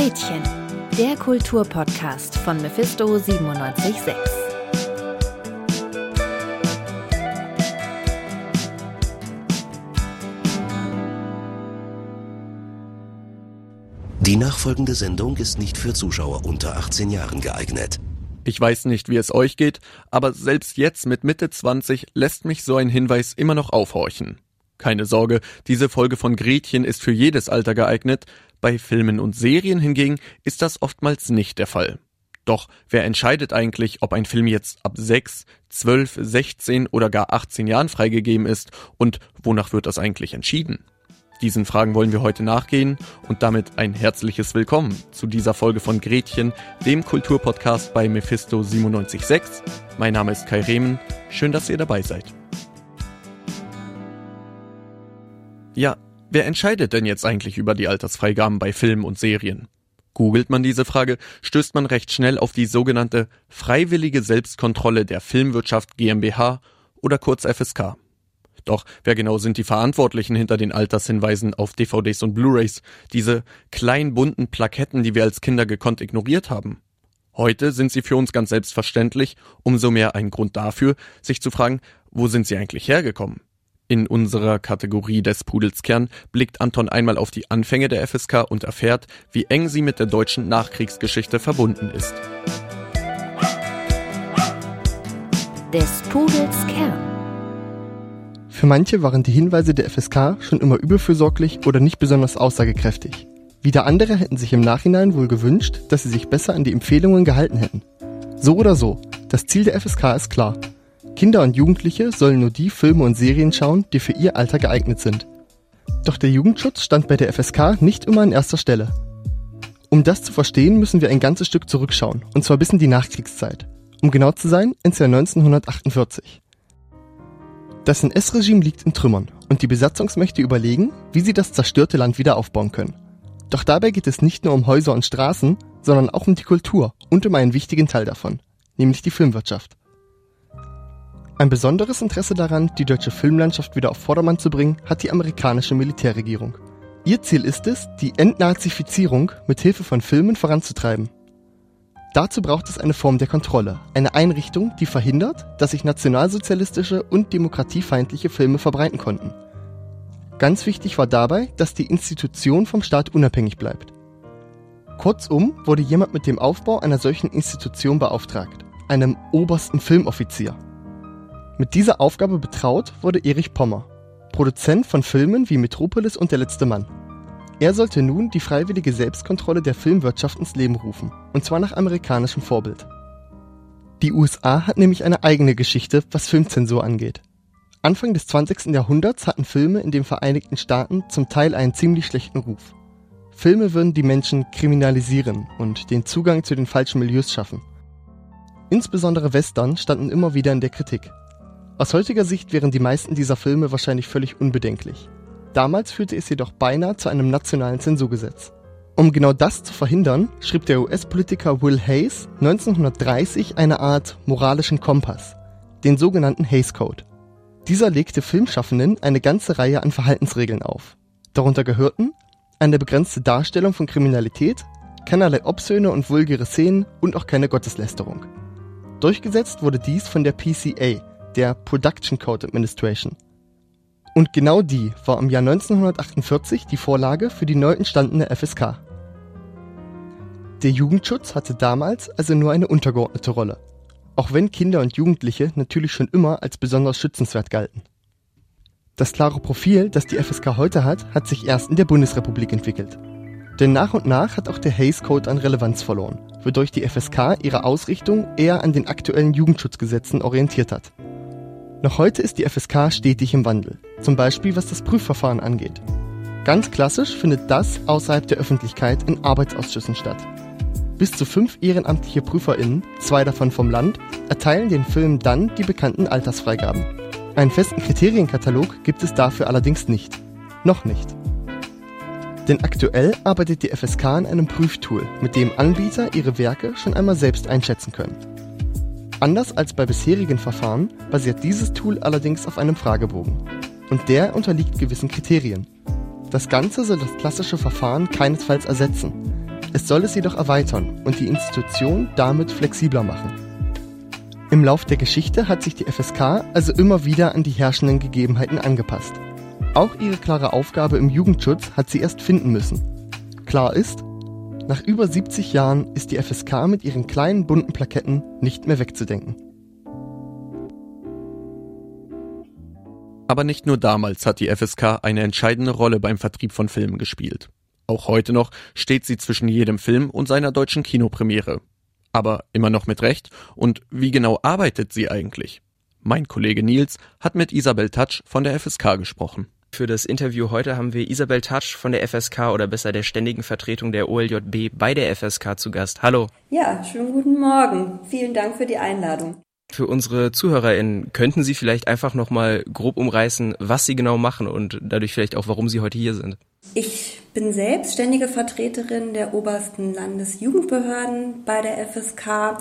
Gretchen, der Kulturpodcast von Mephisto 976. Die nachfolgende Sendung ist nicht für Zuschauer unter 18 Jahren geeignet. Ich weiß nicht, wie es euch geht, aber selbst jetzt mit Mitte 20 lässt mich so ein Hinweis immer noch aufhorchen. Keine Sorge, diese Folge von Gretchen ist für jedes Alter geeignet, bei Filmen und Serien hingegen ist das oftmals nicht der Fall. Doch wer entscheidet eigentlich, ob ein Film jetzt ab 6, 12, 16 oder gar 18 Jahren freigegeben ist und wonach wird das eigentlich entschieden? Diesen Fragen wollen wir heute nachgehen und damit ein herzliches Willkommen zu dieser Folge von Gretchen, dem Kulturpodcast bei Mephisto 976. Mein Name ist Kai Rehmen. Schön, dass ihr dabei seid. Ja, wer entscheidet denn jetzt eigentlich über die Altersfreigaben bei Filmen und Serien? Googelt man diese Frage, stößt man recht schnell auf die sogenannte Freiwillige Selbstkontrolle der Filmwirtschaft GmbH oder kurz FSK. Doch wer genau sind die Verantwortlichen hinter den Altershinweisen auf DVDs und Blu-rays, diese kleinen bunten Plaketten, die wir als Kinder gekonnt ignoriert haben? Heute sind sie für uns ganz selbstverständlich, umso mehr ein Grund dafür, sich zu fragen, wo sind sie eigentlich hergekommen? In unserer Kategorie des Pudels Kern blickt Anton einmal auf die Anfänge der FSK und erfährt, wie eng sie mit der deutschen Nachkriegsgeschichte verbunden ist. Des Pudels Kern. Für manche waren die Hinweise der FSK schon immer überfürsorglich oder nicht besonders aussagekräftig. Wieder andere hätten sich im Nachhinein wohl gewünscht, dass sie sich besser an die Empfehlungen gehalten hätten. So oder so, das Ziel der FSK ist klar. Kinder und Jugendliche sollen nur die Filme und Serien schauen, die für ihr Alter geeignet sind. Doch der Jugendschutz stand bei der FSK nicht immer an erster Stelle. Um das zu verstehen, müssen wir ein ganzes Stück zurückschauen, und zwar bis in die Nachkriegszeit. Um genau zu sein, ins Jahr 1948. Das NS-Regime liegt in Trümmern und die Besatzungsmächte überlegen, wie sie das zerstörte Land wieder aufbauen können. Doch dabei geht es nicht nur um Häuser und Straßen, sondern auch um die Kultur und um einen wichtigen Teil davon, nämlich die Filmwirtschaft. Ein besonderes Interesse daran, die deutsche Filmlandschaft wieder auf Vordermann zu bringen, hat die amerikanische Militärregierung. Ihr Ziel ist es, die Entnazifizierung mit Hilfe von Filmen voranzutreiben. Dazu braucht es eine Form der Kontrolle, eine Einrichtung, die verhindert, dass sich nationalsozialistische und demokratiefeindliche Filme verbreiten konnten. Ganz wichtig war dabei, dass die Institution vom Staat unabhängig bleibt. Kurzum wurde jemand mit dem Aufbau einer solchen Institution beauftragt, einem obersten Filmoffizier. Mit dieser Aufgabe betraut wurde Erich Pommer, Produzent von Filmen wie Metropolis und Der letzte Mann. Er sollte nun die freiwillige Selbstkontrolle der Filmwirtschaft ins Leben rufen, und zwar nach amerikanischem Vorbild. Die USA hat nämlich eine eigene Geschichte, was Filmzensur angeht. Anfang des 20. Jahrhunderts hatten Filme in den Vereinigten Staaten zum Teil einen ziemlich schlechten Ruf. Filme würden die Menschen kriminalisieren und den Zugang zu den falschen Milieus schaffen. Insbesondere Western standen immer wieder in der Kritik. Aus heutiger Sicht wären die meisten dieser Filme wahrscheinlich völlig unbedenklich. Damals führte es jedoch beinahe zu einem nationalen Zensurgesetz. Um genau das zu verhindern, schrieb der US-Politiker Will Hayes 1930 eine Art moralischen Kompass, den sogenannten Hayes Code. Dieser legte Filmschaffenden eine ganze Reihe an Verhaltensregeln auf. Darunter gehörten eine begrenzte Darstellung von Kriminalität, keinerlei obszöne und vulgäre Szenen und auch keine Gotteslästerung. Durchgesetzt wurde dies von der PCA, der Production Code Administration. Und genau die war im Jahr 1948 die Vorlage für die neu entstandene FSK. Der Jugendschutz hatte damals also nur eine untergeordnete Rolle, auch wenn Kinder und Jugendliche natürlich schon immer als besonders schützenswert galten. Das klare Profil, das die FSK heute hat, hat sich erst in der Bundesrepublik entwickelt. Denn nach und nach hat auch der Hays Code an Relevanz verloren, wodurch die FSK ihre Ausrichtung eher an den aktuellen Jugendschutzgesetzen orientiert hat. Noch heute ist die FSK stetig im Wandel, zum Beispiel was das Prüfverfahren angeht. Ganz klassisch findet das außerhalb der Öffentlichkeit in Arbeitsausschüssen statt. Bis zu fünf ehrenamtliche PrüferInnen, zwei davon vom Land, erteilen den Filmen dann die bekannten Altersfreigaben. Einen festen Kriterienkatalog gibt es dafür allerdings nicht. Noch nicht. Denn aktuell arbeitet die FSK an einem Prüftool, mit dem Anbieter ihre Werke schon einmal selbst einschätzen können. Anders als bei bisherigen Verfahren basiert dieses Tool allerdings auf einem Fragebogen. Und der unterliegt gewissen Kriterien. Das Ganze soll das klassische Verfahren keinesfalls ersetzen. Es soll es jedoch erweitern und die Institution damit flexibler machen. Im Lauf der Geschichte hat sich die FSK also immer wieder an die herrschenden Gegebenheiten angepasst. Auch ihre klare Aufgabe im Jugendschutz hat sie erst finden müssen. Klar ist, nach über 70 Jahren ist die FSK mit ihren kleinen bunten Plaketten nicht mehr wegzudenken. Aber nicht nur damals hat die FSK eine entscheidende Rolle beim Vertrieb von Filmen gespielt. Auch heute noch steht sie zwischen jedem Film und seiner deutschen Kinopremiere. Aber immer noch mit Recht. Und wie genau arbeitet sie eigentlich? Mein Kollege Nils hat mit Isabel Touch von der FSK gesprochen. Für das Interview heute haben wir Isabel Touch von der FSK oder besser der ständigen Vertretung der OLJB bei der FSK zu Gast. Hallo. Ja, schönen guten Morgen. Vielen Dank für die Einladung. Für unsere ZuhörerInnen könnten Sie vielleicht einfach nochmal grob umreißen, was Sie genau machen und dadurch vielleicht auch, warum Sie heute hier sind. Ich bin selbst ständige Vertreterin der obersten Landesjugendbehörden bei der FSK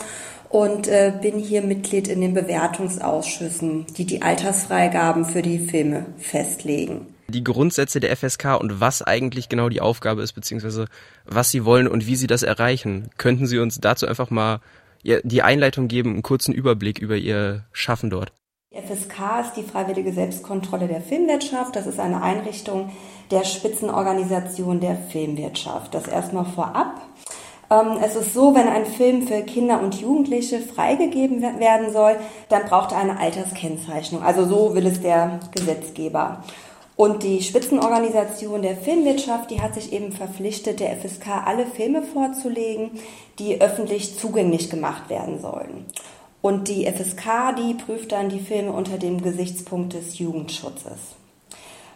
und äh, bin hier Mitglied in den Bewertungsausschüssen, die die Altersfreigaben für die Filme festlegen. Die Grundsätze der FSK und was eigentlich genau die Aufgabe ist, beziehungsweise was Sie wollen und wie Sie das erreichen. Könnten Sie uns dazu einfach mal die Einleitung geben, einen kurzen Überblick über Ihr Schaffen dort. Die FSK ist die Freiwillige Selbstkontrolle der Filmwirtschaft. Das ist eine Einrichtung der Spitzenorganisation der Filmwirtschaft. Das erstmal vorab. Ähm, es ist so, wenn ein Film für Kinder und Jugendliche freigegeben werden soll, dann braucht er eine Alterskennzeichnung. Also so will es der Gesetzgeber. Und die Spitzenorganisation der Filmwirtschaft, die hat sich eben verpflichtet, der FSK alle Filme vorzulegen, die öffentlich zugänglich gemacht werden sollen. Und die FSK, die prüft dann die Filme unter dem Gesichtspunkt des Jugendschutzes.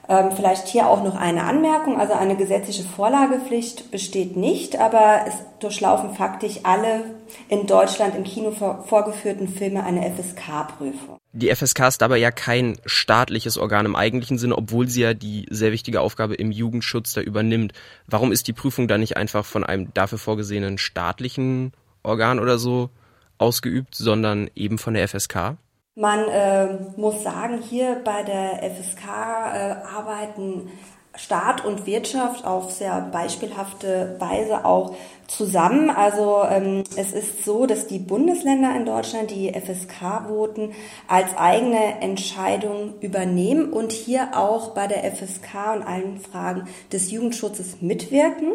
Ähm, vielleicht hier auch noch eine Anmerkung. Also eine gesetzliche Vorlagepflicht besteht nicht, aber es durchlaufen faktisch alle in Deutschland im Kino vorgeführten Filme eine FSK-Prüfung. Die FSK ist aber ja kein staatliches Organ im eigentlichen Sinne, obwohl sie ja die sehr wichtige Aufgabe im Jugendschutz da übernimmt. Warum ist die Prüfung da nicht einfach von einem dafür vorgesehenen staatlichen Organ oder so ausgeübt, sondern eben von der FSK? Man äh, muss sagen, hier bei der FSK äh, arbeiten Staat und Wirtschaft auf sehr beispielhafte Weise auch zusammen. Also ähm, es ist so, dass die Bundesländer in Deutschland die FSK-Voten als eigene Entscheidung übernehmen und hier auch bei der FSK und allen Fragen des Jugendschutzes mitwirken.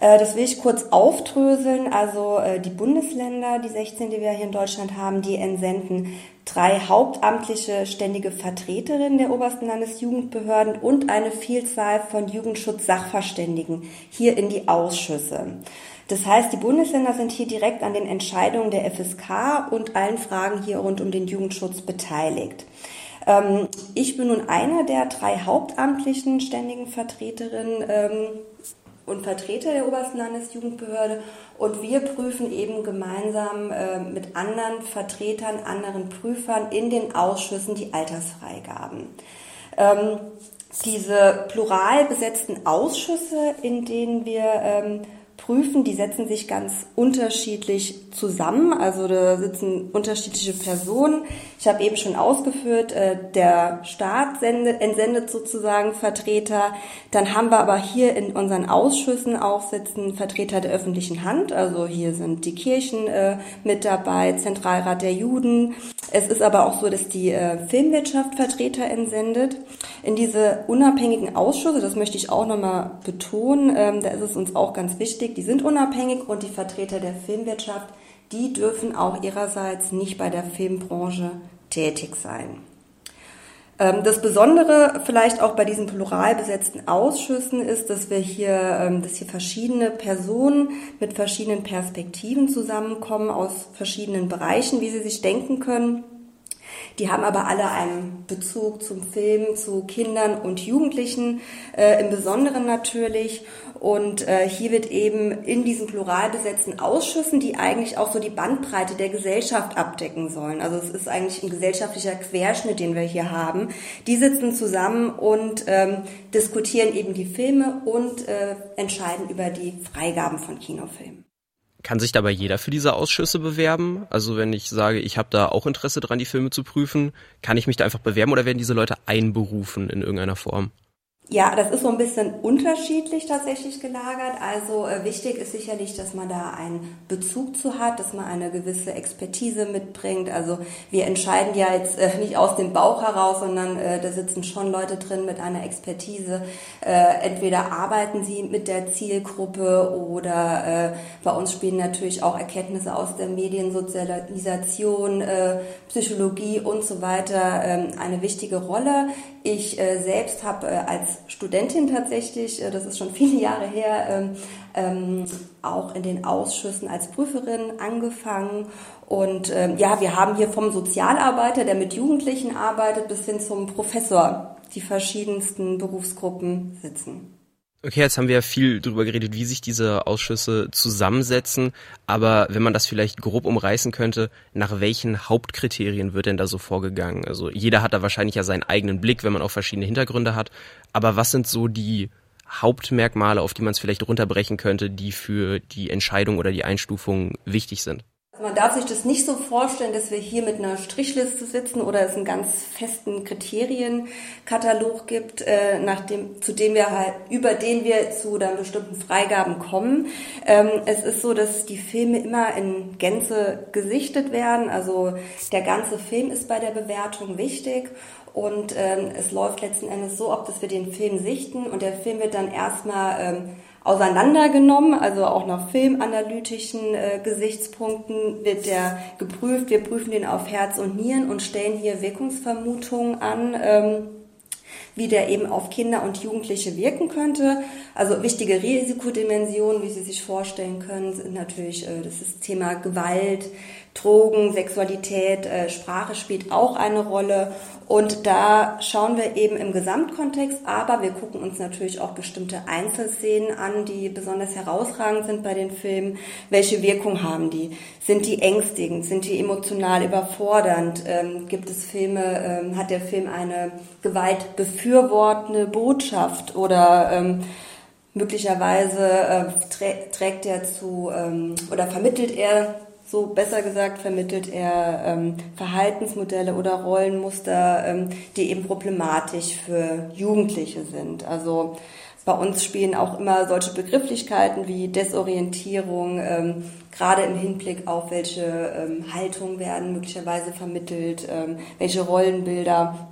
Äh, das will ich kurz aufdröseln. Also äh, die Bundesländer, die 16, die wir hier in Deutschland haben, die entsenden drei hauptamtliche ständige Vertreterinnen der obersten Landesjugendbehörden und eine Vielzahl von Jugendschutzsachverständigen hier in die Ausschüsse. Das heißt, die Bundesländer sind hier direkt an den Entscheidungen der FSK und allen Fragen hier rund um den Jugendschutz beteiligt. Ähm, ich bin nun einer der drei hauptamtlichen ständigen Vertreterinnen ähm, und Vertreter der obersten Landesjugendbehörde und wir prüfen eben gemeinsam äh, mit anderen Vertretern, anderen Prüfern in den Ausschüssen die Altersfreigaben. Ähm, diese plural besetzten Ausschüsse, in denen wir prüfen. Die setzen sich ganz unterschiedlich zusammen. Also da sitzen unterschiedliche Personen. Ich habe eben schon ausgeführt, äh, der Staat sendet, entsendet sozusagen Vertreter. Dann haben wir aber hier in unseren Ausschüssen auch sitzen Vertreter der öffentlichen Hand. Also hier sind die Kirchen äh, mit dabei, Zentralrat der Juden. Es ist aber auch so, dass die äh, Filmwirtschaft Vertreter entsendet. In diese unabhängigen Ausschüsse, das möchte ich auch nochmal betonen, ähm, da ist es uns auch ganz wichtig, die sind unabhängig und die Vertreter der Filmwirtschaft, die dürfen auch ihrerseits nicht bei der Filmbranche tätig sein. Ähm, das Besondere vielleicht auch bei diesen plural besetzten Ausschüssen ist, dass wir hier, ähm, dass hier verschiedene Personen mit verschiedenen Perspektiven zusammenkommen aus verschiedenen Bereichen, wie Sie sich denken können. Die haben aber alle einen Bezug zum Film, zu Kindern und Jugendlichen, äh, im Besonderen natürlich. Und äh, hier wird eben in diesen plural besetzten Ausschüssen, die eigentlich auch so die Bandbreite der Gesellschaft abdecken sollen. Also es ist eigentlich ein gesellschaftlicher Querschnitt, den wir hier haben. Die sitzen zusammen und ähm, diskutieren eben die Filme und äh, entscheiden über die Freigaben von Kinofilmen. Kann sich dabei jeder für diese Ausschüsse bewerben? Also wenn ich sage, ich habe da auch Interesse dran, die Filme zu prüfen, kann ich mich da einfach bewerben oder werden diese Leute einberufen in irgendeiner Form? Ja, das ist so ein bisschen unterschiedlich tatsächlich gelagert. Also äh, wichtig ist sicherlich, dass man da einen Bezug zu hat, dass man eine gewisse Expertise mitbringt. Also wir entscheiden ja jetzt äh, nicht aus dem Bauch heraus, sondern äh, da sitzen schon Leute drin mit einer Expertise. Äh, entweder arbeiten sie mit der Zielgruppe oder äh, bei uns spielen natürlich auch Erkenntnisse aus der Mediensozialisation, äh, Psychologie und so weiter ähm, eine wichtige Rolle. Ich selbst habe als Studentin tatsächlich, äh, das ist schon viele Jahre her, ähm, ähm, auch in den Ausschüssen als Prüferin angefangen. Und ähm, ja, wir haben hier vom Sozialarbeiter, der mit Jugendlichen arbeitet, bis hin zum Professor die verschiedensten Berufsgruppen sitzen. Okay, jetzt haben wir ja viel darüber geredet, wie sich diese Ausschüsse zusammensetzen. Aber wenn man das vielleicht grob umreißen könnte, nach welchen Hauptkriterien wird denn da so vorgegangen? Also jeder hat da wahrscheinlich ja seinen eigenen Blick, wenn man auch verschiedene Hintergründe hat. Aber was sind so die Hauptmerkmale, auf die man es vielleicht runterbrechen könnte, die für die Entscheidung oder die Einstufung wichtig sind? Man darf sich das nicht so vorstellen, dass wir hier mit einer Strichliste sitzen oder es einen ganz festen Kriterienkatalog gibt, äh, nach dem, zu dem wir halt, über den wir zu dann bestimmten Freigaben kommen. Ähm, es ist so, dass die Filme immer in Gänze gesichtet werden. Also der ganze Film ist bei der Bewertung wichtig. Und ähm, es läuft letzten Endes so ob dass wir den Film sichten und der Film wird dann erstmal ähm, auseinandergenommen, also auch nach filmanalytischen äh, Gesichtspunkten wird der geprüft. Wir prüfen den auf Herz und Nieren und stellen hier Wirkungsvermutungen an. Ähm, wie der eben auf Kinder und Jugendliche wirken könnte. Also wichtige Risikodimensionen, wie Sie sich vorstellen können, sind natürlich äh, das Thema Gewalt, Drogen, Sexualität, äh, Sprache spielt auch eine Rolle. Und da schauen wir eben im Gesamtkontext, aber wir gucken uns natürlich auch bestimmte Einzelszenen an, die besonders herausragend sind bei den Filmen. Welche Wirkung haben die? Sind die ängstigend? Sind die emotional überfordernd? Ähm, gibt es Filme, ähm, hat der Film eine gewaltbefürwortende Botschaft oder ähm, möglicherweise äh, trä trägt er zu ähm, oder vermittelt er so besser gesagt vermittelt er ähm, Verhaltensmodelle oder Rollenmuster, ähm, die eben problematisch für Jugendliche sind. Also bei uns spielen auch immer solche Begrifflichkeiten wie Desorientierung, ähm, gerade im Hinblick auf welche ähm, Haltungen werden möglicherweise vermittelt, ähm, welche Rollenbilder,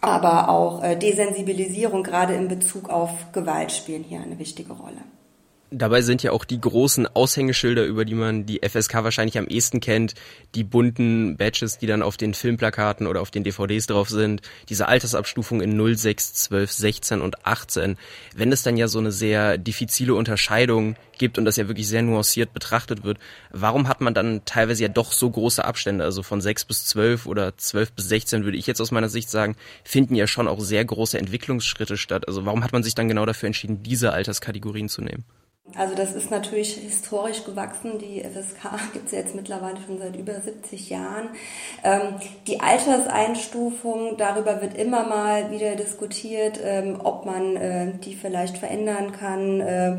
aber auch äh, Desensibilisierung gerade in Bezug auf Gewalt spielen hier eine wichtige Rolle. Dabei sind ja auch die großen Aushängeschilder, über die man die FSK wahrscheinlich am ehesten kennt, die bunten Badges, die dann auf den Filmplakaten oder auf den DVDs drauf sind, diese Altersabstufung in 0, 6, 12, 16 und 18. Wenn es dann ja so eine sehr diffizile Unterscheidung gibt und das ja wirklich sehr nuanciert betrachtet wird, warum hat man dann teilweise ja doch so große Abstände? Also von 6 bis 12 oder 12 bis 16 würde ich jetzt aus meiner Sicht sagen, finden ja schon auch sehr große Entwicklungsschritte statt. Also warum hat man sich dann genau dafür entschieden, diese Alterskategorien zu nehmen? Also das ist natürlich historisch gewachsen. Die FSK gibt es ja jetzt mittlerweile schon seit über 70 Jahren. Ähm, die Alterseinstufung, darüber wird immer mal wieder diskutiert, ähm, ob man äh, die vielleicht verändern kann. Äh,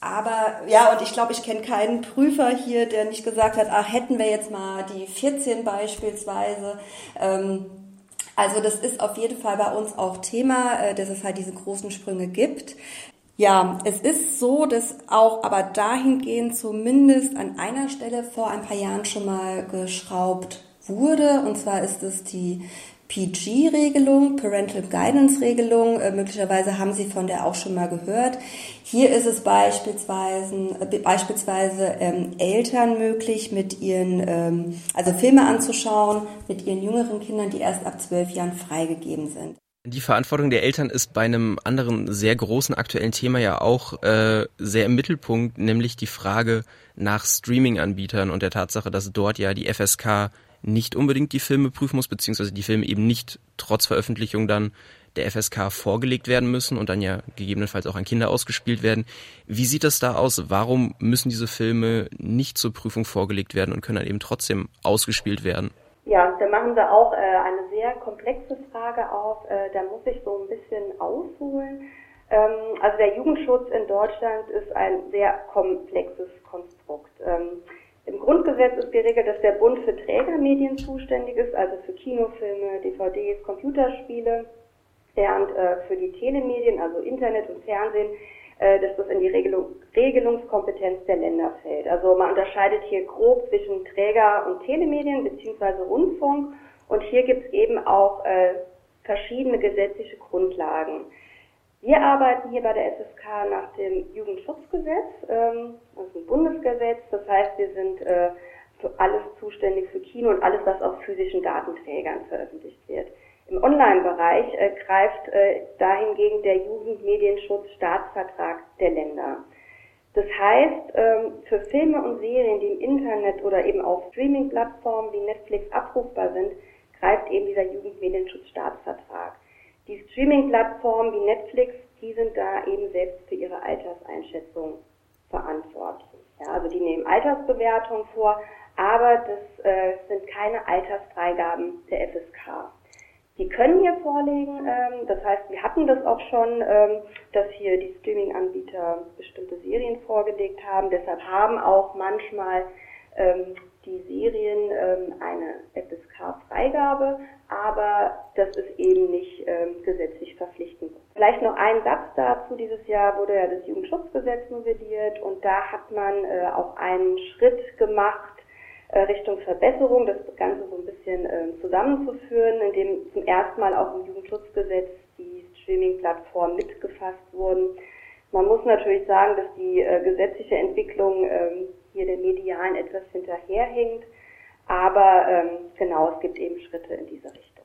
aber ja, und ich glaube, ich kenne keinen Prüfer hier, der nicht gesagt hat, ach, hätten wir jetzt mal die 14 beispielsweise. Ähm, also das ist auf jeden Fall bei uns auch Thema, äh, dass es halt diese großen Sprünge gibt. Ja, es ist so, dass auch aber dahingehend zumindest an einer Stelle vor ein paar Jahren schon mal geschraubt wurde. Und zwar ist es die PG-Regelung, Parental Guidance-Regelung. Äh, möglicherweise haben Sie von der auch schon mal gehört. Hier ist es beispielsweise, äh, beispielsweise ähm, Eltern möglich, mit ihren, ähm, also Filme anzuschauen, mit ihren jüngeren Kindern, die erst ab zwölf Jahren freigegeben sind. Die Verantwortung der Eltern ist bei einem anderen sehr großen aktuellen Thema ja auch äh, sehr im Mittelpunkt, nämlich die Frage nach Streaming-Anbietern und der Tatsache, dass dort ja die FSK nicht unbedingt die Filme prüfen muss, beziehungsweise die Filme eben nicht trotz Veröffentlichung dann der FSK vorgelegt werden müssen und dann ja gegebenenfalls auch an Kinder ausgespielt werden. Wie sieht das da aus? Warum müssen diese Filme nicht zur Prüfung vorgelegt werden und können dann eben trotzdem ausgespielt werden? Ja, da machen Sie auch äh, eine sehr komplexe Frage auf. Äh, da muss ich so ein bisschen ausholen. Ähm, also der Jugendschutz in Deutschland ist ein sehr komplexes Konstrukt. Ähm, Im Grundgesetz ist geregelt, dass der Bund für Trägermedien zuständig ist, also für Kinofilme, DVDs, Computerspiele. während äh, für die Telemedien, also Internet und Fernsehen, dass das in die Regelung, Regelungskompetenz der Länder fällt. Also man unterscheidet hier grob zwischen Träger- und Telemedien beziehungsweise Rundfunk und hier gibt es eben auch äh, verschiedene gesetzliche Grundlagen. Wir arbeiten hier bei der FSK nach dem Jugendschutzgesetz, ähm, ist ein Bundesgesetz, das heißt, wir sind äh, für alles zuständig für Kino und alles, was auf physischen Datenträgern veröffentlicht wird. Im Online-Bereich äh, greift äh, dahingegen der Jugendmedienschutz-Staatsvertrag der Länder. Das heißt, ähm, für Filme und Serien, die im Internet oder eben auf Streaming-Plattformen wie Netflix abrufbar sind, greift eben dieser Jugendmedienschutz-Staatsvertrag. Die Streaming-Plattformen wie Netflix, die sind da eben selbst für ihre Alterseinschätzung verantwortlich. Ja, also die nehmen Altersbewertung vor, aber das äh, sind keine Altersfreigaben der FSK. Die können hier vorlegen, ähm, das heißt, wir hatten das auch schon, ähm, dass hier die Streaming-Anbieter bestimmte Serien vorgelegt haben. Deshalb haben auch manchmal ähm, die Serien ähm, eine FSK-Freigabe, aber das ist eben nicht ähm, gesetzlich verpflichtend. Vielleicht noch ein Satz dazu. Dieses Jahr wurde ja das Jugendschutzgesetz novelliert und da hat man äh, auch einen Schritt gemacht, Richtung Verbesserung, das Ganze so ein bisschen äh, zusammenzuführen, indem zum ersten Mal auch im Jugendschutzgesetz die Streaming-Plattformen mitgefasst wurden. Man muss natürlich sagen, dass die äh, gesetzliche Entwicklung ähm, hier der Medialen etwas hinterherhinkt, aber ähm, genau, es gibt eben Schritte in diese Richtung.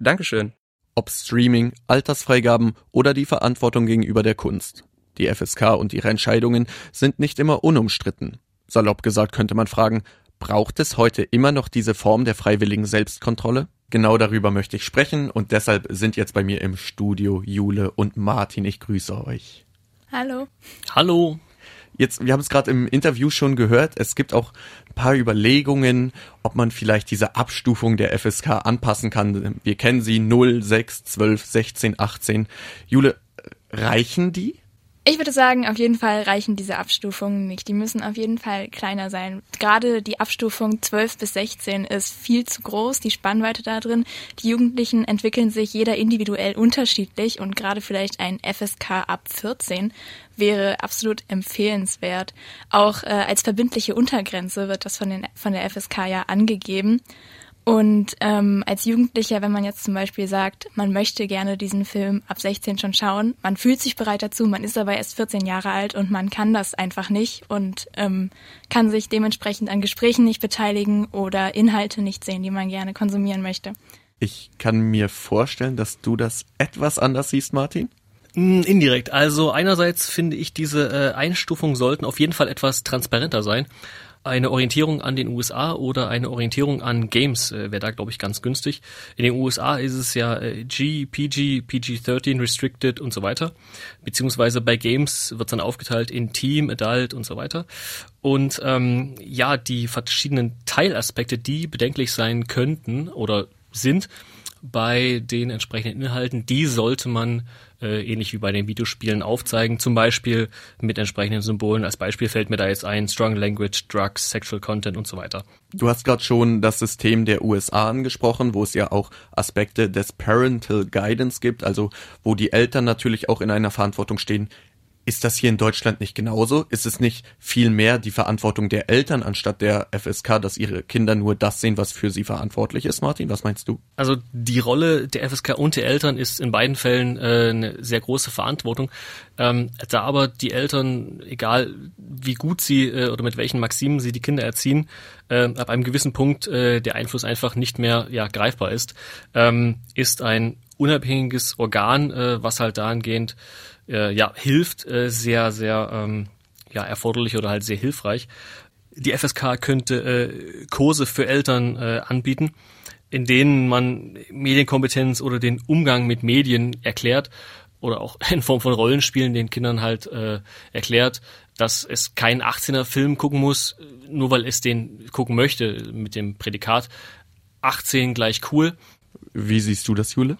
Dankeschön. Ob Streaming, Altersfreigaben oder die Verantwortung gegenüber der Kunst. Die FSK und ihre Entscheidungen sind nicht immer unumstritten. Salopp gesagt könnte man fragen, Braucht es heute immer noch diese Form der freiwilligen Selbstkontrolle? Genau darüber möchte ich sprechen und deshalb sind jetzt bei mir im Studio Jule und Martin. Ich grüße euch. Hallo. Hallo. Jetzt, wir haben es gerade im Interview schon gehört, es gibt auch ein paar Überlegungen, ob man vielleicht diese Abstufung der FSK anpassen kann. Wir kennen sie 0, 6, 12, 16, 18. Jule, reichen die? Ich würde sagen, auf jeden Fall reichen diese Abstufungen nicht. Die müssen auf jeden Fall kleiner sein. Gerade die Abstufung 12 bis 16 ist viel zu groß, die Spannweite da drin. Die Jugendlichen entwickeln sich jeder individuell unterschiedlich und gerade vielleicht ein FSK ab 14 wäre absolut empfehlenswert. Auch äh, als verbindliche Untergrenze wird das von, den, von der FSK ja angegeben. Und ähm, als Jugendlicher, wenn man jetzt zum Beispiel sagt, man möchte gerne diesen Film ab 16 schon schauen, man fühlt sich bereit dazu, man ist aber erst 14 Jahre alt und man kann das einfach nicht und ähm, kann sich dementsprechend an Gesprächen nicht beteiligen oder Inhalte nicht sehen, die man gerne konsumieren möchte. Ich kann mir vorstellen, dass du das etwas anders siehst, Martin. Mm, indirekt. Also einerseits finde ich, diese äh, Einstufungen sollten auf jeden Fall etwas transparenter sein eine Orientierung an den USA oder eine Orientierung an Games äh, wäre da, glaube ich, ganz günstig. In den USA ist es ja äh, G, PG, PG-13, Restricted und so weiter. Beziehungsweise bei Games wird es dann aufgeteilt in Team, Adult und so weiter. Und ähm, ja, die verschiedenen Teilaspekte, die bedenklich sein könnten oder sind, bei den entsprechenden Inhalten, die sollte man äh, ähnlich wie bei den Videospielen aufzeigen, zum Beispiel mit entsprechenden Symbolen. Als Beispiel fällt mir da jetzt ein Strong Language, Drugs, Sexual Content und so weiter. Du hast gerade schon das System der USA angesprochen, wo es ja auch Aspekte des Parental Guidance gibt, also wo die Eltern natürlich auch in einer Verantwortung stehen, ist das hier in Deutschland nicht genauso? Ist es nicht viel mehr die Verantwortung der Eltern anstatt der FSK, dass ihre Kinder nur das sehen, was für sie verantwortlich ist, Martin? Was meinst du? Also die Rolle der FSK und der Eltern ist in beiden Fällen äh, eine sehr große Verantwortung. Ähm, da aber die Eltern, egal wie gut sie äh, oder mit welchen Maximen sie die Kinder erziehen, äh, ab einem gewissen Punkt äh, der Einfluss einfach nicht mehr ja, greifbar ist, ähm, ist ein unabhängiges Organ, äh, was halt dahingehend äh, ja, hilft, äh, sehr, sehr ähm, ja, erforderlich oder halt sehr hilfreich. Die FSK könnte äh, Kurse für Eltern äh, anbieten, in denen man Medienkompetenz oder den Umgang mit Medien erklärt oder auch in Form von Rollenspielen den Kindern halt äh, erklärt, dass es keinen 18er Film gucken muss, nur weil es den gucken möchte mit dem Prädikat 18 gleich cool. Wie siehst du das, Jule?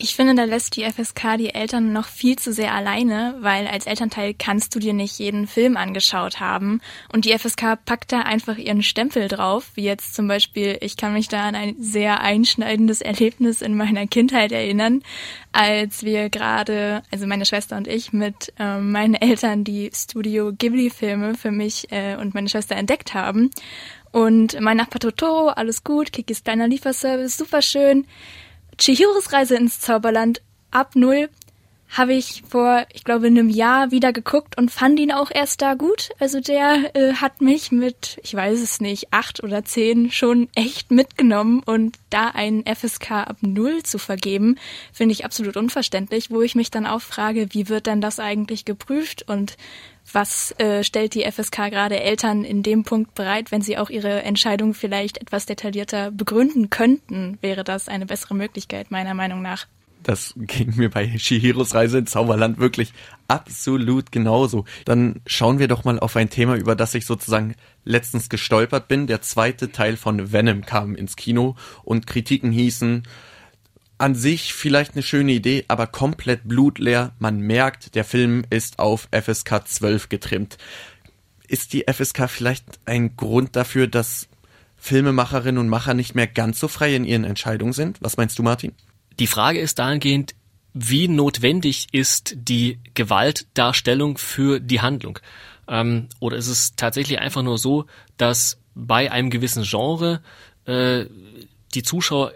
Ich finde, da lässt die FSK die Eltern noch viel zu sehr alleine, weil als Elternteil kannst du dir nicht jeden Film angeschaut haben. Und die FSK packt da einfach ihren Stempel drauf, wie jetzt zum Beispiel, ich kann mich da an ein sehr einschneidendes Erlebnis in meiner Kindheit erinnern, als wir gerade, also meine Schwester und ich, mit äh, meinen Eltern die Studio Ghibli-Filme für mich äh, und meine Schwester entdeckt haben. Und mein Nachbar Totoro, alles gut, Kikis kleiner Lieferservice, super schön. Chihiros Reise ins Zauberland. Ab null habe ich vor, ich glaube, einem Jahr wieder geguckt und fand ihn auch erst da gut. Also der äh, hat mich mit, ich weiß es nicht, acht oder zehn schon echt mitgenommen und da einen FSK ab null zu vergeben, finde ich absolut unverständlich, wo ich mich dann auch frage, wie wird denn das eigentlich geprüft und was äh, stellt die FSK gerade Eltern in dem Punkt bereit, wenn sie auch ihre Entscheidung vielleicht etwas detaillierter begründen könnten? Wäre das eine bessere Möglichkeit, meiner Meinung nach? Das ging mir bei Shihiros Reise ins Zauberland wirklich absolut genauso. Dann schauen wir doch mal auf ein Thema, über das ich sozusagen letztens gestolpert bin. Der zweite Teil von Venom kam ins Kino und Kritiken hießen, an sich vielleicht eine schöne Idee, aber komplett blutleer. Man merkt, der Film ist auf FSK 12 getrimmt. Ist die FSK vielleicht ein Grund dafür, dass Filmemacherinnen und Macher nicht mehr ganz so frei in ihren Entscheidungen sind? Was meinst du, Martin? Die Frage ist dahingehend, wie notwendig ist die Gewaltdarstellung für die Handlung? Ähm, oder ist es tatsächlich einfach nur so, dass bei einem gewissen Genre äh, die Zuschauer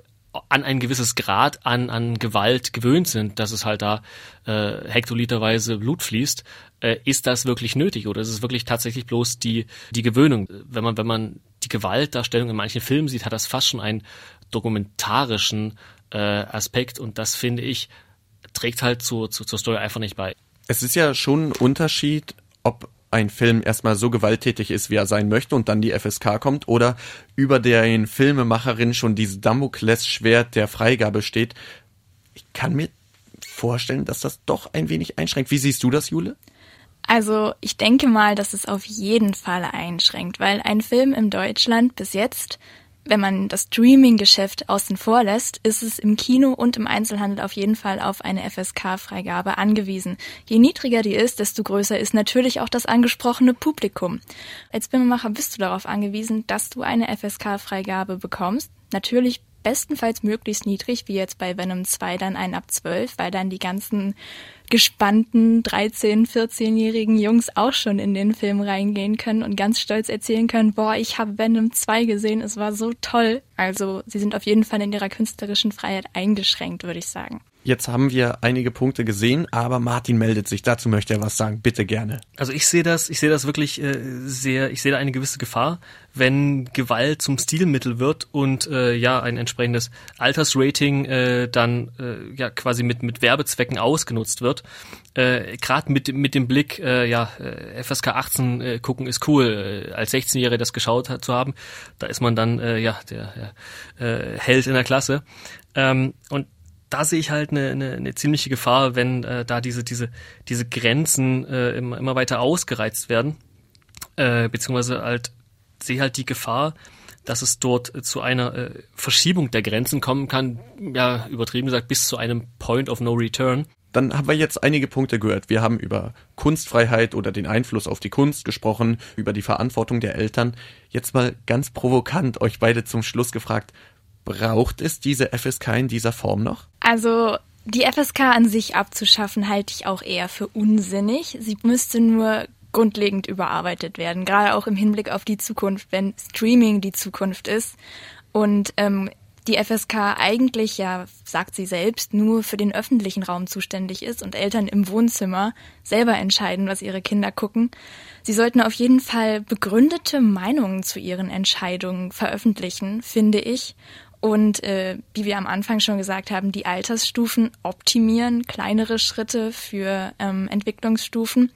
an ein gewisses Grad an, an Gewalt gewöhnt sind, dass es halt da äh, hektoliterweise Blut fließt, äh, ist das wirklich nötig oder ist es wirklich tatsächlich bloß die, die Gewöhnung? Wenn man, wenn man die Gewaltdarstellung in manchen Filmen sieht, hat das fast schon einen dokumentarischen äh, Aspekt und das finde ich, trägt halt zu, zu, zur Story einfach nicht bei. Es ist ja schon ein Unterschied, ob ein Film erstmal so gewalttätig ist, wie er sein möchte und dann die FSK kommt oder über den Filmemacherin schon dieses Damoklesschwert der Freigabe steht. Ich kann mir vorstellen, dass das doch ein wenig einschränkt. Wie siehst du das, Jule? Also ich denke mal, dass es auf jeden Fall einschränkt, weil ein Film in Deutschland bis jetzt wenn man das Streaming-Geschäft außen vor lässt, ist es im Kino und im Einzelhandel auf jeden Fall auf eine FSK-Freigabe angewiesen. Je niedriger die ist, desto größer ist natürlich auch das angesprochene Publikum. Als Filmemacher bist du darauf angewiesen, dass du eine FSK-Freigabe bekommst. Natürlich bestenfalls möglichst niedrig, wie jetzt bei Venom 2 dann ein ab 12, weil dann die ganzen gespannten 13-, 14-jährigen Jungs auch schon in den Film reingehen können und ganz stolz erzählen können, boah, ich habe Venom 2 gesehen, es war so toll. Also sie sind auf jeden Fall in ihrer künstlerischen Freiheit eingeschränkt, würde ich sagen. Jetzt haben wir einige Punkte gesehen, aber Martin meldet sich. Dazu möchte er was sagen. Bitte gerne. Also ich sehe das, ich sehe das wirklich äh, sehr, ich sehe da eine gewisse Gefahr, wenn Gewalt zum Stilmittel wird und äh, ja ein entsprechendes Altersrating äh, dann äh, ja quasi mit mit Werbezwecken ausgenutzt wird. Äh, Gerade mit mit dem Blick, äh, ja äh, FSK 18 äh, gucken ist cool. Äh, als 16-Jähriger das geschaut hat, zu haben, da ist man dann äh, ja der ja, äh, Held in der Klasse. Ähm, und da sehe ich halt eine, eine, eine ziemliche Gefahr, wenn äh, da diese, diese, diese Grenzen äh, immer, immer weiter ausgereizt werden. Äh, beziehungsweise halt sehe halt die Gefahr, dass es dort zu einer äh, Verschiebung der Grenzen kommen kann, ja, übertrieben gesagt, bis zu einem Point of No Return. Dann haben wir jetzt einige Punkte gehört. Wir haben über Kunstfreiheit oder den Einfluss auf die Kunst gesprochen, über die Verantwortung der Eltern. Jetzt mal ganz provokant euch beide zum Schluss gefragt, Braucht es diese FSK in dieser Form noch? Also die FSK an sich abzuschaffen, halte ich auch eher für unsinnig. Sie müsste nur grundlegend überarbeitet werden, gerade auch im Hinblick auf die Zukunft, wenn Streaming die Zukunft ist und ähm, die FSK eigentlich ja, sagt sie selbst, nur für den öffentlichen Raum zuständig ist und Eltern im Wohnzimmer selber entscheiden, was ihre Kinder gucken. Sie sollten auf jeden Fall begründete Meinungen zu ihren Entscheidungen veröffentlichen, finde ich, und äh, wie wir am Anfang schon gesagt haben, die Altersstufen optimieren, kleinere Schritte für ähm, Entwicklungsstufen.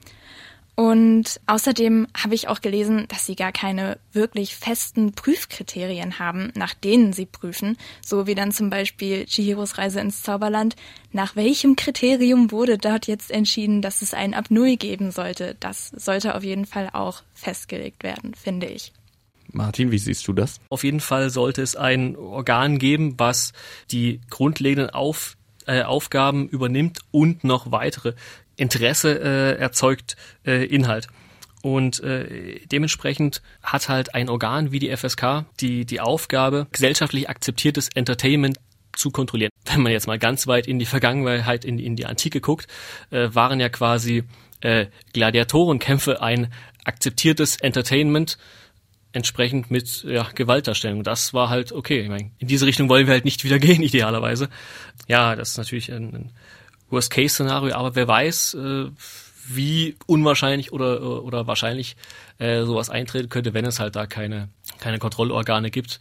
Und außerdem habe ich auch gelesen, dass sie gar keine wirklich festen Prüfkriterien haben, nach denen sie prüfen, so wie dann zum Beispiel Chihiros Reise ins Zauberland. Nach welchem Kriterium wurde dort jetzt entschieden, dass es ein Ab Null geben sollte? Das sollte auf jeden Fall auch festgelegt werden, finde ich. Martin, wie siehst du das? Auf jeden Fall sollte es ein Organ geben, was die grundlegenden Auf äh, Aufgaben übernimmt und noch weitere. Interesse äh, erzeugt äh, Inhalt. Und äh, dementsprechend hat halt ein Organ wie die FSK die, die Aufgabe, gesellschaftlich akzeptiertes Entertainment zu kontrollieren. Wenn man jetzt mal ganz weit in die Vergangenheit, in, in die Antike guckt, äh, waren ja quasi äh, Gladiatorenkämpfe ein akzeptiertes Entertainment, entsprechend mit ja, Gewaltdarstellung. Das war halt okay. Ich meine, in diese Richtung wollen wir halt nicht wieder gehen, idealerweise. Ja, das ist natürlich ein, ein Worst-Case-Szenario, aber wer weiß, äh, wie unwahrscheinlich oder, oder wahrscheinlich äh, sowas eintreten könnte, wenn es halt da keine, keine Kontrollorgane gibt,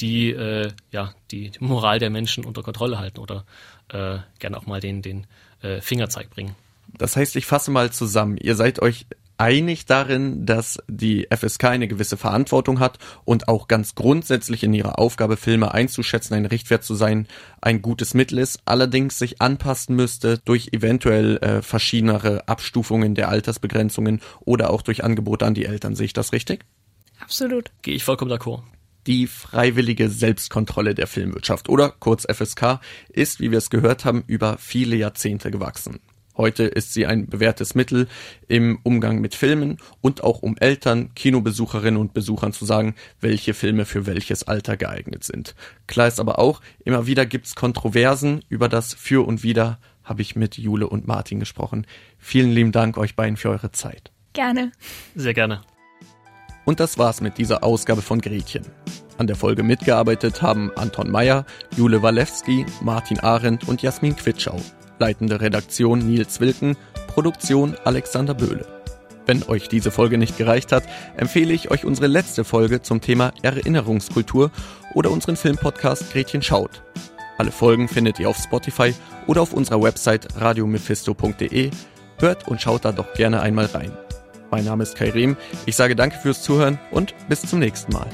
die äh, ja die, Moral der Menschen unter Kontrolle halten oder äh, gerne auch mal den, den äh, Fingerzeig bringen. Das heißt, ich fasse mal zusammen. Ihr seid euch einig darin, dass die FSK eine gewisse Verantwortung hat und auch ganz grundsätzlich in ihrer Aufgabe, Filme einzuschätzen, ein Richtwert zu sein, ein gutes Mittel ist, allerdings sich anpassen müsste durch eventuell äh, verschiedenere Abstufungen der Altersbegrenzungen oder auch durch Angebote an die Eltern. Sehe ich das richtig? Absolut. Gehe ich vollkommen d'accord. Die freiwillige Selbstkontrolle der Filmwirtschaft oder kurz FSK ist, wie wir es gehört haben, über viele Jahrzehnte gewachsen. Heute ist sie ein bewährtes Mittel im Umgang mit Filmen und auch um Eltern, Kinobesucherinnen und Besuchern zu sagen, welche Filme für welches Alter geeignet sind. Klar ist aber auch, immer wieder gibt's Kontroversen über das Für und Wider habe ich mit Jule und Martin gesprochen. Vielen lieben Dank euch beiden für eure Zeit. Gerne. Sehr gerne. Und das war's mit dieser Ausgabe von Gretchen. An der Folge mitgearbeitet haben Anton Meyer, Jule Walewski, Martin Arendt und Jasmin Quitschau. Leitende Redaktion Nils Wilken, Produktion Alexander Böhle. Wenn euch diese Folge nicht gereicht hat, empfehle ich euch unsere letzte Folge zum Thema Erinnerungskultur oder unseren Filmpodcast Gretchen schaut. Alle Folgen findet ihr auf Spotify oder auf unserer Website radiomephisto.de. Hört und schaut da doch gerne einmal rein. Mein Name ist Kai Rehm. Ich sage danke fürs Zuhören und bis zum nächsten Mal.